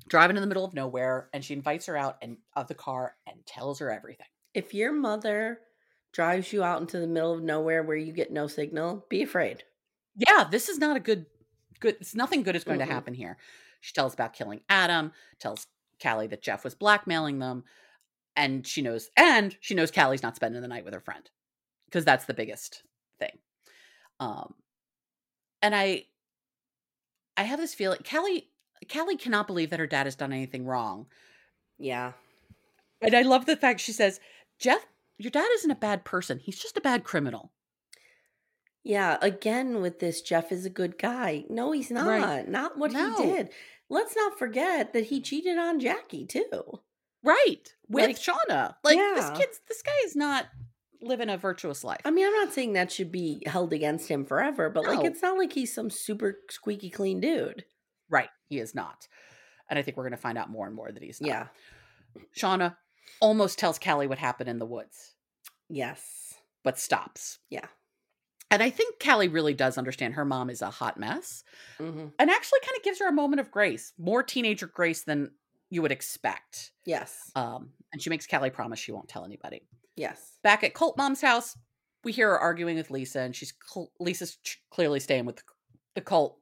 driving in the middle of nowhere, and she invites her out and of the car and tells her everything. If your mother drives you out into the middle of nowhere where you get no signal, be afraid. Yeah, this is not a good good it's nothing good is going Mm-mm. to happen here. She tells about killing Adam, tells Callie that Jeff was blackmailing them, and she knows and she knows Callie's not spending the night with her friend. Because that's the biggest thing. Um and I I have this feeling Callie Callie cannot believe that her dad has done anything wrong. Yeah. And I love the fact she says, Jeff, your dad isn't a bad person. He's just a bad criminal. Yeah. Again, with this, Jeff is a good guy. No, he's not. Right. Not what No. he did. Let's not forget that he cheated on Jackie, too. Right. With Like, Shauna. Like yeah. this kid's this guy is not living a virtuous life. I mean, I'm not saying that should be held against him forever, but like, it's not like he's some super squeaky clean dude. He is not. And I think we're gonna find out more and more that he's not. Yeah. Shauna almost tells Callie what happened in the woods, Yes. but stops. Yeah. And I think Callie really does understand her mom is a hot mess hmm and actually kind of gives her a moment of grace, more teenager grace than you would expect. Yes. Um, and she makes Callie promise she won't tell anybody. Yes. Back at Colt Mom's house, we hear her arguing with Lisa, and she's cl- Lisa's ch- clearly staying with the, the cult.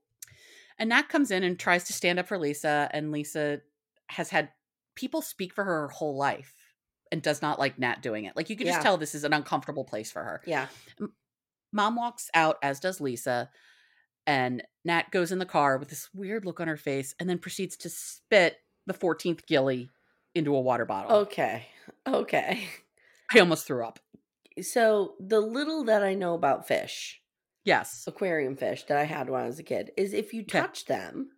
And Nat comes in and tries to stand up for Lisa, and Lisa has had people speak for her her whole life and does not like Nat doing it. Like you can Yeah. just tell this is an uncomfortable place for her. Yeah. Mom walks out, as does Lisa, and Nat goes in the car with this weird look on her face and then proceeds to spit the 14th gilly into a water bottle. Okay. Okay. I almost threw up. So, the little that I know about fish, Yes. aquarium fish that I had when I was a kid, is if you Okay. touch them,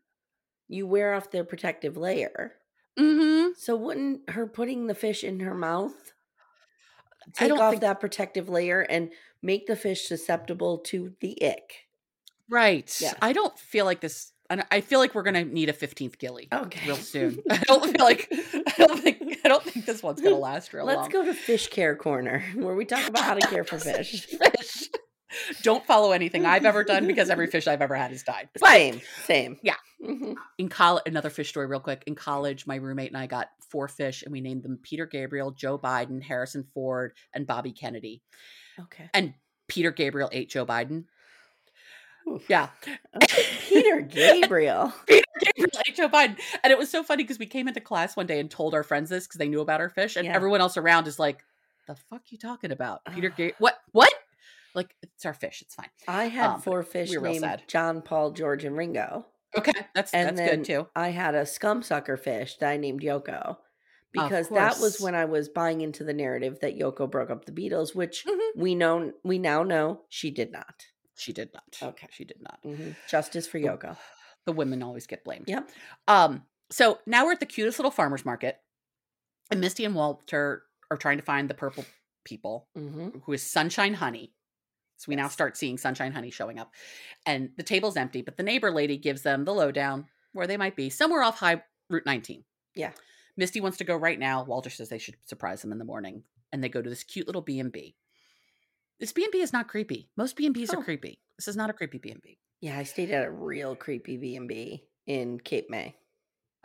you wear off their protective layer. Mm-hmm. So, wouldn't her putting the fish in her mouth take off think- that protective layer and make the fish susceptible to the ick? Right. Yeah. I don't feel like this. I feel like we're gonna need a fifteenth gilly Okay. real soon. I don't feel like I don't think I don't think this one's gonna last real long. Let's go to Fish Care Corner, where we talk about how to care for fish. fish. Don't follow anything I've ever done because every fish I've ever had has died. Same, same. Yeah. Mhm. In college, another fish story, real quick. In college, my roommate and I got four fish, and we named them Peter Gabriel, Joe Biden, Harrison Ford, and Bobby Kennedy. Okay. And Peter Gabriel ate Joe Biden. Oof. Yeah. Peter Gabriel. Peter Gabriel ate Joe Biden. And it was so funny because we came into class one day and told our friends this because they knew about our fish, and Yeah. everyone else around is like, "The fuck you talking about, Peter Gabriel? What? What? Like it's our fish. It's fine. I had Um, four fish we named sad. John, Paul, George, and Ringo. Okay, that's And that's then good too. I had a scum sucker fish that I named Yoko. Because that was when I was buying into the narrative that Yoko broke up the Beatles, which Mhm. we know we now know she did not. She did not. Okay. she did not. Mhm. Justice for Yoko. The women always get blamed. Yep. Um. So now we're at the cutest little farmers market, and Misty and Walter are trying to find the purple people hmm who is Sunshine Honey. So we now start seeing Sunshine Honey showing up. And the table's empty, but the neighbor lady gives them the lowdown where they might be, somewhere off High Route 19. Yeah. Misty wants to go right now. Walter says they should surprise them in the morning. And they go to this cute little B&B. This B&B is not creepy. Most B&Bs Oh. are creepy. This is not a creepy B&B. Yeah, I stayed at a real creepy B and B in Cape May.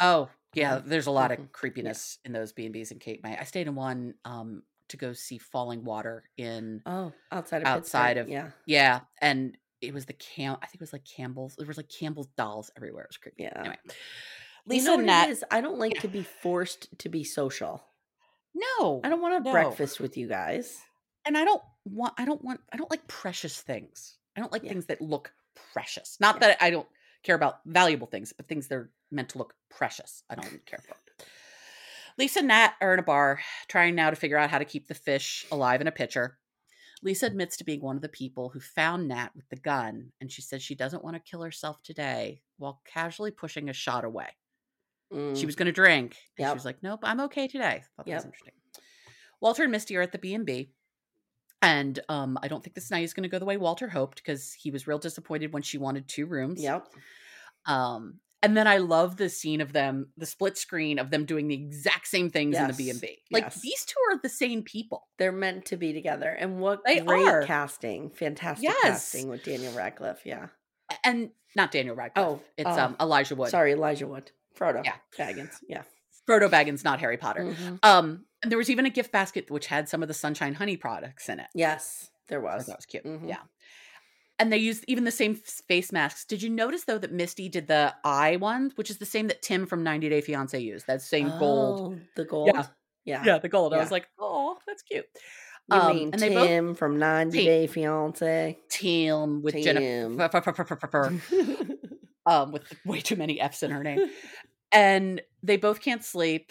Oh, yeah, there's a lot of creepiness in those B&Bs in Cape May. I stayed in one um to go see Fallingwater in Oh, outside of Outside Pittsburgh. of- yeah, Yeah, and it was the Cam. I think it was like Campbell's. There was like Campbell's dolls everywhere. It was creepy. Yeah. Anyway, you Lisa know what Nat. is? I don't like to be forced to be social. No, I don't want to no. breakfast with you guys. and I don't want. I don't want. I don't like precious things. I don't like Yeah. things that look precious. Not Yeah. that I don't care about valuable things, but things that are meant to look precious. I don't care for. Lisa and Nat are in a bar trying now to figure out how to keep the fish alive in a pitcher. Lisa admits to being one of the people who found Nat with the gun, and she says she doesn't want to kill herself today while casually pushing a shot away. She Mm, was going to drink. And Yep. She was like, "Nope, I'm okay today." Thought that was interesting. Walter and Misty are at the B and B, And um, I don't think this night is going to go the way Walter hoped because he was real disappointed when she wanted two rooms. Yep. Um, and then I love the scene of them, the split screen of them doing the exact same things in the B and B. Like yes. these two are the same people. They're meant to be together. And what They great are. casting. Fantastic Yes. casting with Daniel Radcliffe. Yeah. And not Daniel Radcliffe. Oh, it's oh, um Elijah Wood. Sorry, Elijah Wood. Frodo. Yeah. Baggins. Yeah. Frodo Baggins, not Harry Potter. Mhm. Um, and there was even a gift basket which had some of the Sunshine Honey products in it. Yes, there was. that was cute. Mhm. Yeah. And they used even the same face masks. Did you notice though that Misty did the eye one, which is the same that Tim from 90 Day Fiance used? That same gold. Oh, The gold. Yeah. Yeah. Yeah, the gold. I was like, oh, that's cute. You Um, mean and they both- Tim from 90 Tim. Day Fiance? Tim with Tim. Jennifer, um, with way too many F's in her name. and they both can't sleep,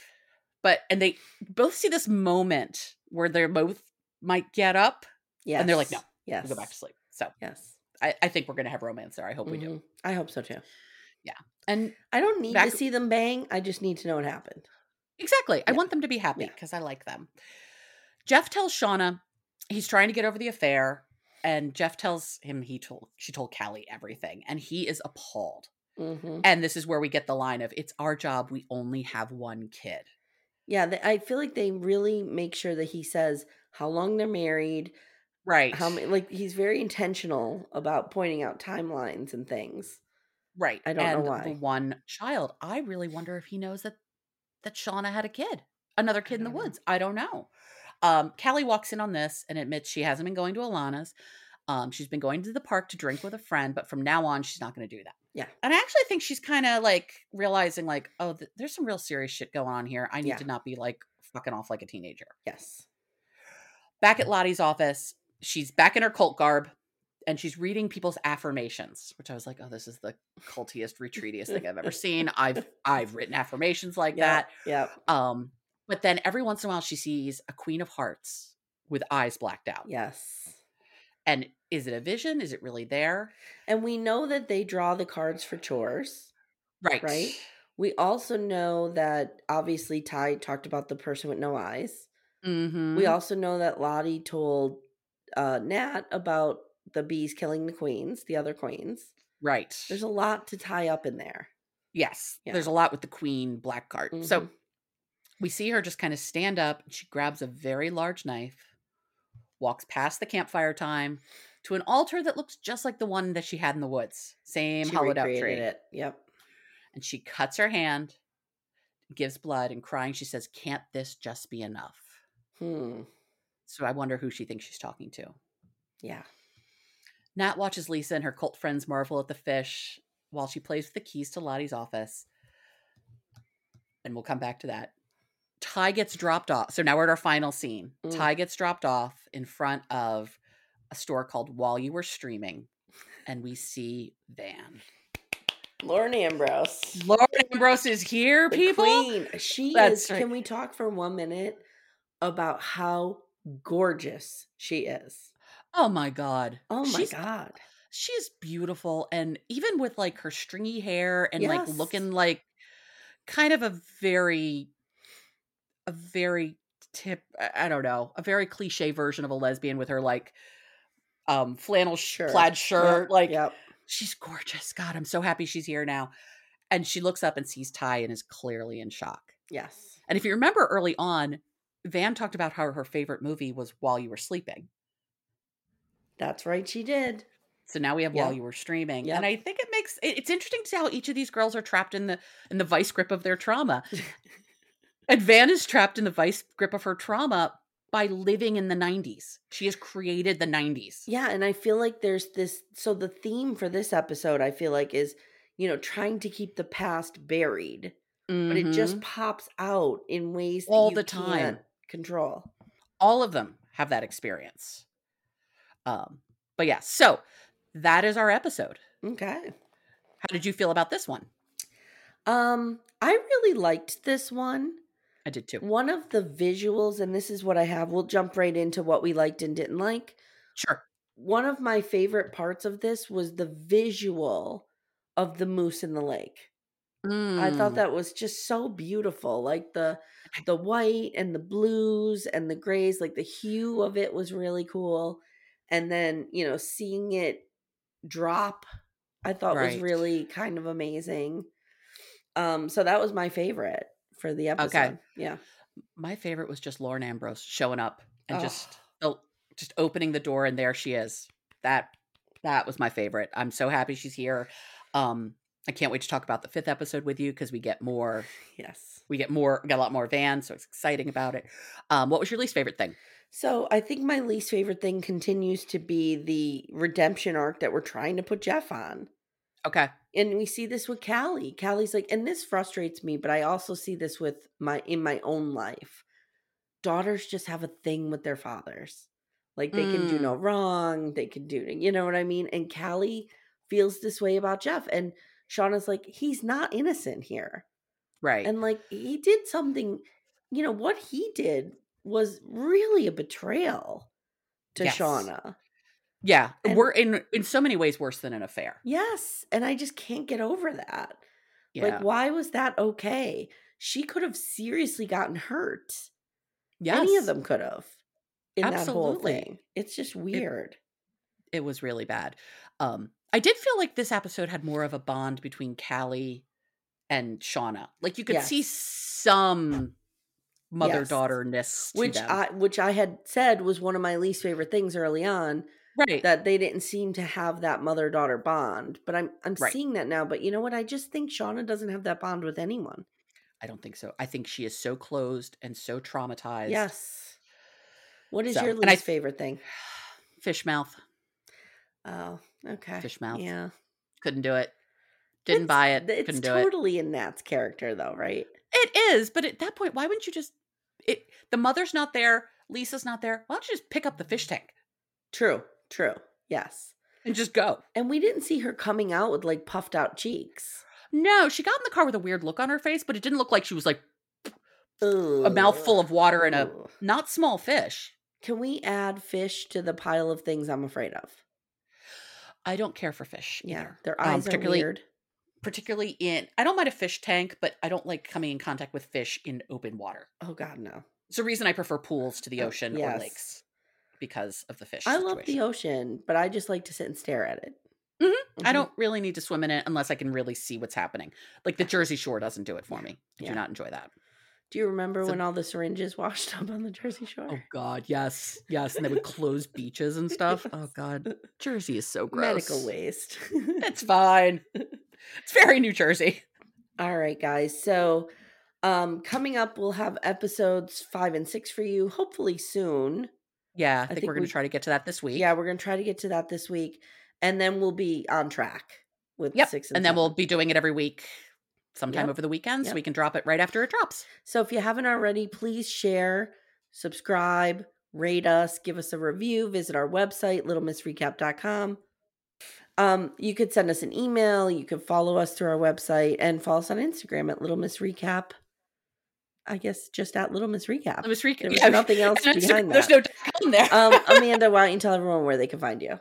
but and they both see this moment where they're both might get up yes. and they're like, no, Yes. we'll go back to sleep. So Yes. I, I think we're gonna have romance there. I hope we do. Mhm. I hope so too. Yeah, and I don't need Back- to see them bang. I just need to know what happened. exactly, I want them to be happy Yeah. because I like them. Jeff tells Shauna he's trying to get over the affair, and Jeff tells him he told she told Callie everything, and he is appalled. hmm And this is where we get the line of "It's our job. We only have one kid." Yeah, I feel like they really make sure that he says how long they're married, Right. how many. Like he's very intentional about pointing out timelines and things. Right. I don't know and why. The one child. I really wonder if he knows that that Shauna had a kid, another kid in the know. woods. I don't know. Um, Callie walks in on this and admits she hasn't been going to Alana's. Um, she's been going to the park to drink with a friend, but from now on, she's not going to do that. Yeah. And I actually think she's kind of like realizing, like, oh, th- there's some real serious shit going on here. I need Yeah. to not be like fucking off like a teenager. Yes. Back at Lottie's office, she's back in her cult garb and she's reading people's affirmations, which I was like, oh, this is the cultiest, retreatiest thing I've ever seen. I've I've written affirmations like Yeah. that. Yep. Um, but then every once in a while she sees a queen of hearts with eyes blacked out. Yes. And is it a vision? Is it really there? And we know that they draw the cards for chores. Right. Right. We also know that obviously Ty talked about the person with no eyes. Mm-hmm. We also know that Lottie told uh, Nat about the bees killing the queens, the other queens. right. There's a lot to tie up in there. yes. Yeah. There's a lot with the queen black card. So Mhm. we see her just kind of stand up and she grabs a very large knife, walks past the campfire time to an altar that looks just like the one that she had in the woods. Same She hollowed out tree. it. Yep. And she cuts her hand, gives blood, and crying, she says, Can't this just be enough? Hmm. So I wonder who she thinks she's talking to. Yeah. Nat watches Lisa and her cult friends marvel at the fish while she plays with the keys to Lottie's office. And we'll come back to that. Ty gets dropped off. So now we're at our final scene. Mm. Ty gets dropped off in front of a store called While You Were Streaming. And we see Van. Lauren Ambrose. Lauren Ambrose is here, The people. queen. She That's is. right. Can we talk for one minute about how gorgeous she is? Oh my God. Oh my She's- god. She's beautiful. And even with like her stringy hair and like looking like kind of a very, a very tip, I I don't know, a very cliche version of a lesbian with her like um flannel shirt, plaid shirt. Yep, Like yep. she's gorgeous. God, I'm so happy she's here now. And she looks up and sees Ty and is clearly in shock. Yes. And if you remember early on, Van talked about how her favorite movie was While You Were Sleeping. That's right. She did. So now we have Yep. while you were streaming, Yep. and I think it makes it's interesting to see how each of these girls are trapped in the in the vice grip of their trauma. and Van is trapped in the vice grip of her trauma by living in the '90s. She has created the '90s. Yeah, and I feel like there's this. So the theme for this episode, I feel like, is you know trying to keep the past buried, but it just Mhm. pops out in ways that All the time. Control. all of them have that experience. Um, but yeah, so that is our episode. Okay. How did you feel about this one? Um, I really liked this one. I did too. One of the visuals, and this is what I have. We'll jump right into what we liked and didn't like. Sure. One of my favorite parts of this was the visual of the moose in the lake. I thought Mm. that was just so beautiful. Like the the white and the blues and the grays, like the hue of it was really cool. And then, you know, seeing it drop, I thought was Right. really kind of amazing. Um, so that was my favorite for the episode. Yeah. My favorite was just Lauren Ambrose showing up and Oh. just just opening the door and there she is. That that was my favorite. I'm so happy she's here. Um I can't wait to talk about the fifth episode with you because we get more Yes. we get more we got a lot more Van, so it's exciting about it. Um what was your least favorite thing? So I think my least favorite thing continues to be the redemption arc that we're trying to put Jeff on. Okay. and we see this with Callie. Callie's like, and this frustrates me, but I also see this with my in my own life. Daughters just have a thing with their fathers. Like they can do Mm. no wrong, they can do you know what I mean? And Callie feels this way about Jeff. And Shauna's like, he's not innocent here. Right. And like he did something, you know, what he did was really a betrayal to Yes. Shauna. yeah. and- we're in in so many ways worse than an affair. Yes. And I just can't get over that. Yeah. Like, why was that okay? She could have seriously gotten hurt. yes. Any of them could have in that whole Absolutely. thing. It's just weird. it was really bad. Um, I did feel like this episode had more of a bond between Callie and Shauna. Like you could see some mother Yes. daughter ness, which I which I had said was one of my least favorite things early on right. that they didn't seem to have that mother daughter bond. But I'm I'm Right. seeing that now. But you know what? I just think Shauna doesn't have that bond with anyone. I don't think so. I think she is so closed and so traumatized. Yes. What is So, your and I- least favorite thing? Fish mouth. Oh, okay. Fish mouth. Yeah. Couldn't do it. Didn't It's- buy it. It's Couldn't do it. totally in Nat's character though, right? It is, but at that point, why wouldn't you just it the mother's not there, Lisa's not there. Why don't you just pick up the fish tank True. True. Yes. and just go? And we didn't see her coming out with like puffed out cheeks. No, she got in the car with a weird look on her face, but it didn't look like she was like a mouthful of water and a Ugh. not small fish. Can we add fish to the pile of things I'm afraid of? I don't care for fish. Yeah, either. their Um, eyes are particularly, weird. particularly in. I don't mind a fish tank, but I don't like coming in contact with fish in open water. Oh God, no! It's the reason I prefer pools to the Oh, ocean yes. or lakes because of the fish. I love the ocean, but I just like to sit and stare at it. Mhm. I Mhm. don't really need to swim in it unless I can really see what's happening. Like the Jersey Shore doesn't do it for me. I Yeah. do not enjoy that. Do you remember when all the syringes washed up on the Jersey Shore? Oh God, yes, yes, and they would close beaches and stuff. Oh God, Jersey is so gross. Medical waste. It's fine. It's very New Jersey. All right, guys. So, um, coming up, we'll have episodes five and six for you, hopefully soon. Yeah, I think, think we're going we- to try to get to that this week. Yeah, we're gonna try to get to that this week, and then we'll be on track with Yep. six And, and, then we'll be doing it every week, sometime Yep. over the weekend, so we can drop it right after it drops. So if you haven't already, please share, subscribe, rate us, give us a review, visit our website, littlemissrecap.com. Um, you could send us an email, you could follow us through our website, and follow us on Instagram at Little Miss Recap. I guess just at Little Miss Recap. Let me recap. There was nothing else behind There's that. no dot com there. um, Amanda, why don't you tell everyone where they can find you?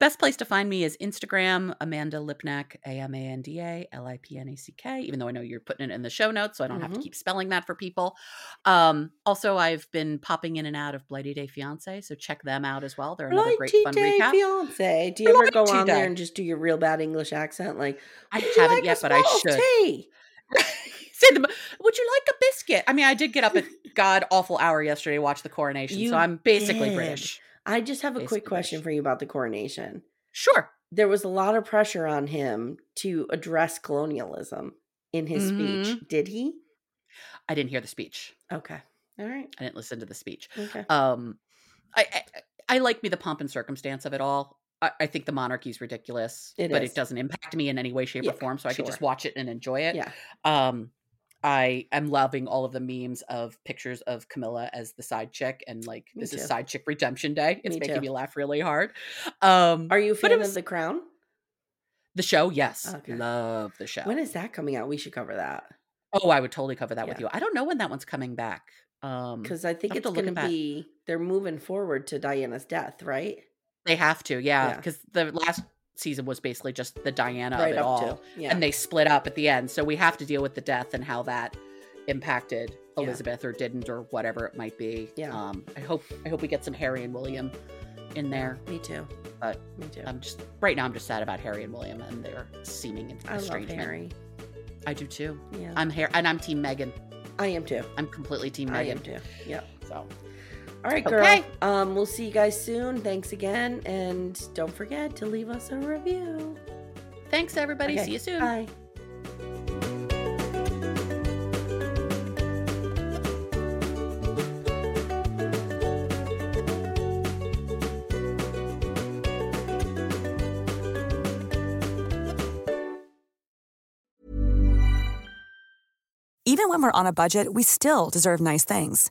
Best place to find me is Instagram, Amanda Lipnack, A M A N D A L I P N A C K, even though I know you're putting it in the show notes, so I don't have to Mhm. keep spelling that for people. Um, also, I've been popping in and out of Blighty Day Fiance, so check them out as well. They're another great Blighty fun Day recap. Fiance. Do you ever go Blighty on there and just do your real bad English accent? Like, I haven't like yet, but I should. tea?" Say the, would you like a biscuit? I mean, I did get up at god awful hour yesterday to watch the coronation, You so I'm basically did. British. I just have a Basically quick question for you about the coronation. Sure. There was a lot of pressure on him to address colonialism in his Mm-hmm. speech. Did he? I didn't hear the speech. Okay. All right. I didn't listen to the speech. Okay. Um, I, I I like me the pomp and circumstance of it all. I, I think the monarchy is ridiculous, It but is. it doesn't impact me in any way, shape, Yeah, or form. So I can just watch it and enjoy it. Yeah. Um, I am loving all of the memes of pictures of Camilla as the side chick, and like Me this too. is side chick redemption day. It's Me making too. me laugh really hard. Um, Are you a fan was- of The Crown? the show? Yes, Okay. love the show. When is that coming out? We should cover that oh, I would totally cover that with you. I don't know when that one's coming back. Um, because I think it's going to be they're moving forward to Diana's death, right? They have to, yeah, Yeah. because the last season was basically just the Diana Right of it all. yeah. And they split up at the end. So we have to deal with the death and how that impacted Yeah. Elizabeth or didn't or whatever it might be. Yeah. Um I hope I hope we get some Harry and William in there. Me too. But Me too. I'm just right now I'm just sad about Harry and William and their seeming I love. Harry. I do too. Yeah. I'm Harry and I'm team Meghan. I am too. I'm completely team Meghan. I am too. Yep. So All right, girl. Okay. Um, we'll see you guys soon. Thanks again, and don't forget to leave us a review. thanks everybody. Okay, See you soon. Bye. Even when we're on a budget, we still deserve nice things.